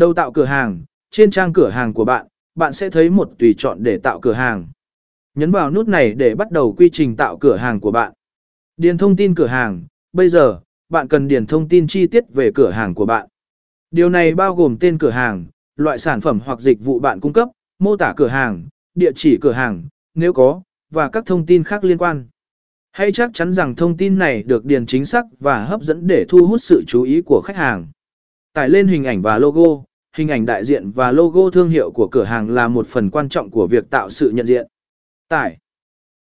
Đầu tạo cửa hàng, trên trang cửa hàng của bạn, bạn sẽ thấy một tùy chọn để tạo cửa hàng. Nhấn vào nút này để bắt đầu quy trình tạo cửa hàng của bạn. Điền thông tin cửa hàng, bây giờ, bạn cần điền thông tin chi tiết về cửa hàng của bạn. Điều này bao gồm tên cửa hàng, loại sản phẩm hoặc dịch vụ bạn cung cấp, mô tả cửa hàng, địa chỉ cửa hàng, nếu có, và các thông tin khác liên quan. Hãy chắc chắn rằng thông tin này được điền chính xác và hấp dẫn để thu hút sự chú ý của khách hàng. Tải lên hình ảnh và logo, hình ảnh đại diện và logo thương hiệu của cửa hàng là một phần quan trọng của việc tạo sự nhận diện. Tải